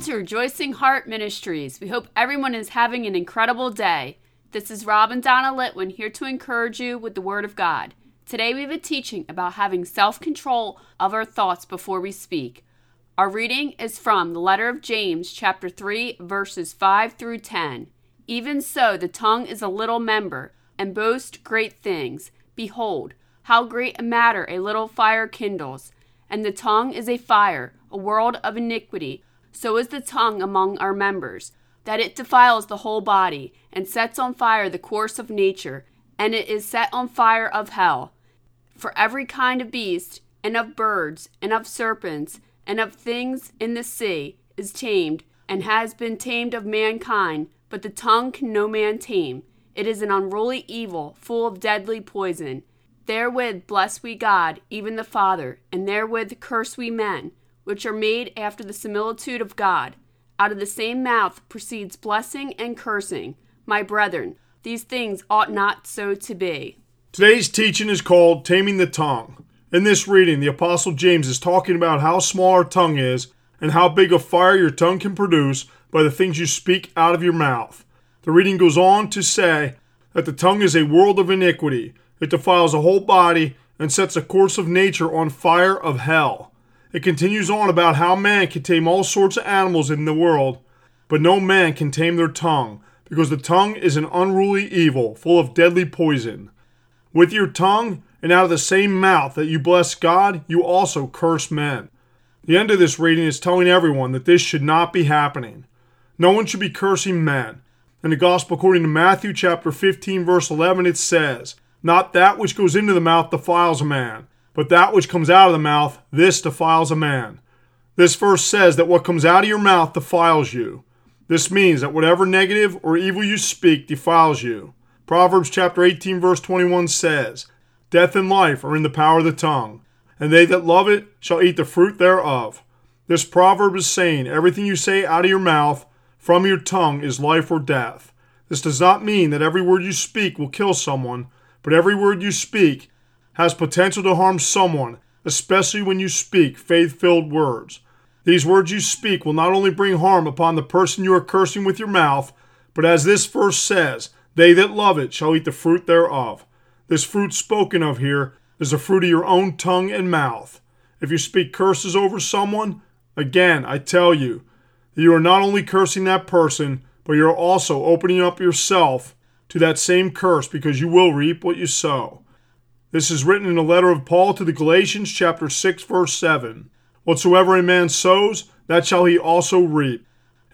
Welcome to Rejoicing Heart Ministries. We hope everyone is having an incredible day. This is Rob and Donna Litwin here to encourage you with the Word of God. Today we have a teaching about having self control of our thoughts before we speak. Our reading is from the letter of James, chapter 3, verses 5 through 10. Even so, the tongue is a little member, and boasts great things. Behold, how great a matter a little fire kindles. And the tongue is a fire, a world of iniquity so is the tongue among our members, that it defiles the whole body, and sets on fire the course of nature, and it is set on fire of hell. For every kind of beast, and of birds, and of serpents, and of things in the sea, is tamed, and has been tamed of mankind, but the tongue can no man tame. It is an unruly evil, full of deadly poison. Therewith bless we God, even the Father, and therewith curse we men which are made after the similitude of God. Out of the same mouth proceeds blessing and cursing. My brethren, these things ought not so to be. Today's teaching is called Taming the Tongue. In this reading, the Apostle James is talking about how small our tongue is and how big a fire your tongue can produce by the things you speak out of your mouth. The reading goes on to say that the tongue is a world of iniquity. It defiles a whole body and sets a course of nature on fire of hell. It continues on about how man can tame all sorts of animals in the world, but no man can tame their tongue, because the tongue is an unruly evil, full of deadly poison. With your tongue, and out of the same mouth that you bless God, you also curse men. The end of this reading is telling everyone that this should not be happening. No one should be cursing men. In the Gospel according to Matthew chapter 15 verse 11 it says, "Not that which goes into the mouth defiles a man, but that which comes out of the mouth, this defiles a man. This verse says that what comes out of your mouth defiles you. This means that whatever negative or evil you speak defiles you. Proverbs chapter 18 verse 21 says, Death and life are in the power of the tongue, and they that love it shall eat the fruit thereof. This proverb is saying everything you say out of your mouth from your tongue is life or death. This does not mean that every word you speak will kill someone, but every word you speak has potential to harm someone, especially when you speak faith filled words. These words you speak will not only bring harm upon the person you are cursing with your mouth, but as this verse says, they that love it shall eat the fruit thereof. This fruit spoken of here is the fruit of your own tongue and mouth. If you speak curses over someone, again, I tell you, you are not only cursing that person, but you are also opening up yourself to that same curse because you will reap what you sow. This is written in a letter of Paul to the Galatians, chapter 6, verse 7. Whatsoever a man sows, that shall he also reap.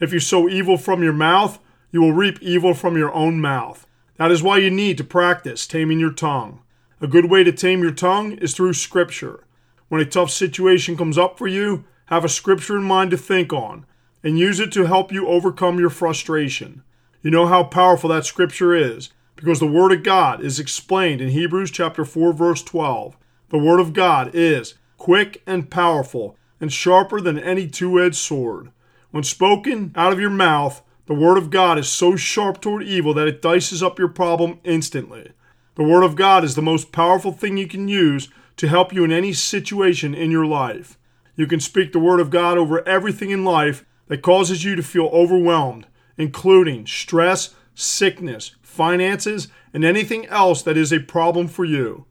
If you sow evil from your mouth, you will reap evil from your own mouth. That is why you need to practice taming your tongue. A good way to tame your tongue is through Scripture. When a tough situation comes up for you, have a Scripture in mind to think on, and use it to help you overcome your frustration. You know how powerful that Scripture is because the Word of God is explained in Hebrews chapter 4, verse 12. The Word of God is quick and powerful and sharper than any two edged sword. When spoken out of your mouth, the Word of God is so sharp toward evil that it dices up your problem instantly. The Word of God is the most powerful thing you can use to help you in any situation in your life. You can speak the Word of God over everything in life that causes you to feel overwhelmed, including stress, sickness, finances, and anything else that is a problem for you.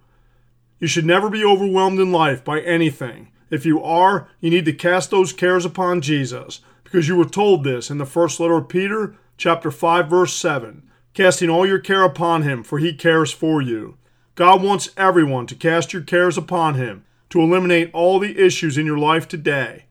You should never be overwhelmed in life by anything. If you are, you need to cast those cares upon Jesus, because you were told this in the first letter of Peter, chapter 5, verse 7. Casting all your care upon him, for he cares for you. God wants everyone to cast your cares upon him to eliminate all the issues in your life today.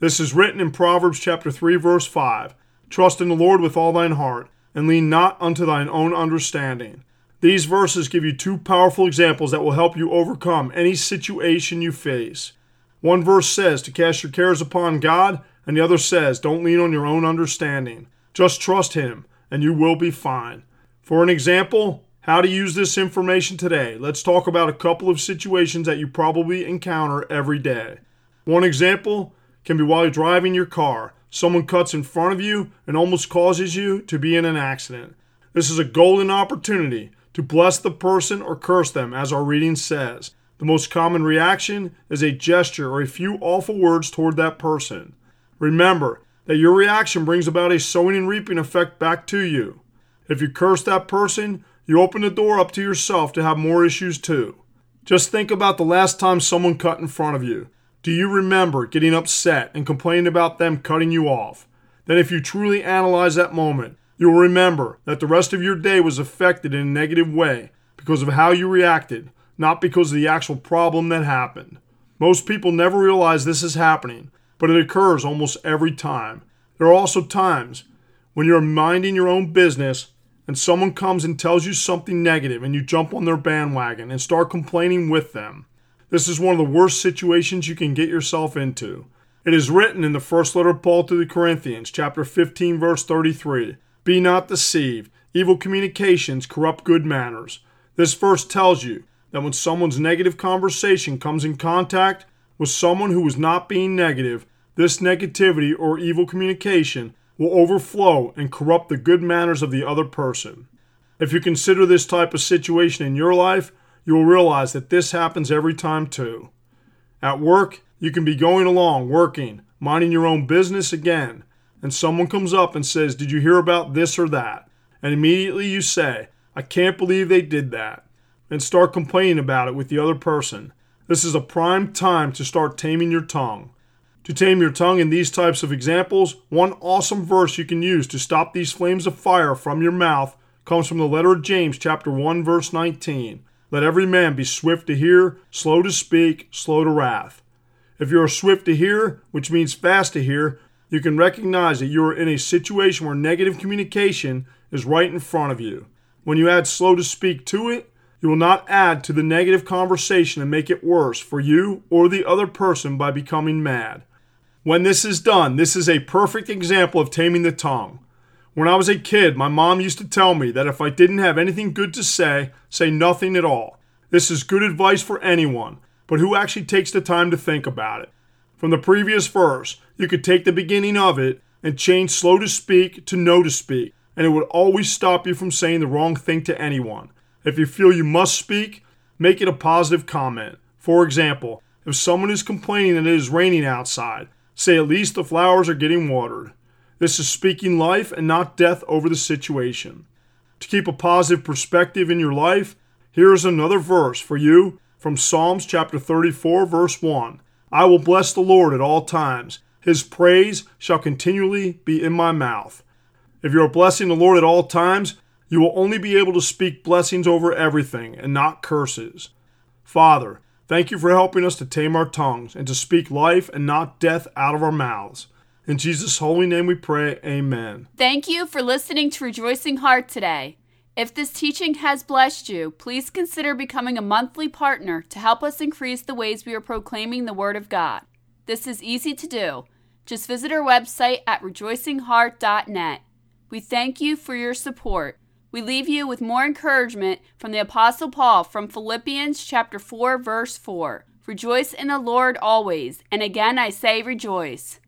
This is written in Proverbs chapter 3 verse 5. Trust in the Lord with all thine heart and lean not unto thine own understanding. These verses give you two powerful examples that will help you overcome any situation you face. One verse says to cast your cares upon God, and the other says don't lean on your own understanding. Just trust Him, and you will be fine. For an example, how to use this information today, let's talk about a couple of situations that you probably encounter every day. One example can be while you're driving your car someone cuts in front of you and almost causes you to be in an accident. This is a golden opportunity to bless the person or curse them, as our reading says. The most common reaction is a gesture or a few awful words toward that person. Remember that your reaction brings about a sowing and reaping effect back to you. If you curse that person, you open the door up to yourself to have more issues too. Just think about the last time someone cut in front of you. Do you remember getting upset and complaining about them cutting you off? Then, if you truly analyze that moment, you will remember that the rest of your day was affected in a negative way because of how you reacted, not because of the actual problem that happened. Most people never realize this is happening, but it occurs almost every time. There are also times when you're minding your own business and someone comes and tells you something negative and you jump on their bandwagon and start complaining with them. This is one of the worst situations you can get yourself into. It is written in the first letter of Paul to the Corinthians, chapter 15, verse 33 Be not deceived. Evil communications corrupt good manners. This verse tells you that when someone's negative conversation comes in contact with someone who is not being negative, this negativity or evil communication will overflow and corrupt the good manners of the other person. If you consider this type of situation in your life, you will realize that this happens every time too. At work, you can be going along, working, minding your own business again, and someone comes up and says, Did you hear about this or that? And immediately you say, I can't believe they did that, and start complaining about it with the other person. This is a prime time to start taming your tongue. To tame your tongue in these types of examples, one awesome verse you can use to stop these flames of fire from your mouth comes from the letter of James, chapter 1, verse 19. Let every man be swift to hear, slow to speak, slow to wrath. If you are swift to hear, which means fast to hear, you can recognize that you are in a situation where negative communication is right in front of you. When you add slow to speak to it, you will not add to the negative conversation and make it worse for you or the other person by becoming mad. When this is done, this is a perfect example of taming the tongue. When I was a kid, my mom used to tell me that if I didn't have anything good to say, say nothing at all. This is good advice for anyone, but who actually takes the time to think about it? From the previous verse, you could take the beginning of it and change slow to speak to no to speak, and it would always stop you from saying the wrong thing to anyone. If you feel you must speak, make it a positive comment. For example, if someone is complaining that it is raining outside, say at least the flowers are getting watered. This is speaking life and not death over the situation. To keep a positive perspective in your life, here is another verse for you from Psalms chapter 34, verse 1. I will bless the Lord at all times. His praise shall continually be in my mouth. If you are blessing the Lord at all times, you will only be able to speak blessings over everything and not curses. Father, thank you for helping us to tame our tongues and to speak life and not death out of our mouths. In Jesus' holy name we pray, amen. Thank you for listening to Rejoicing Heart today. If this teaching has blessed you, please consider becoming a monthly partner to help us increase the ways we are proclaiming the Word of God. This is easy to do. Just visit our website at rejoicingheart.net. We thank you for your support. We leave you with more encouragement from the apostle Paul from Philippians chapter 4 verse 4. Rejoice in the Lord always, and again I say rejoice.